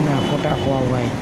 na kota huawei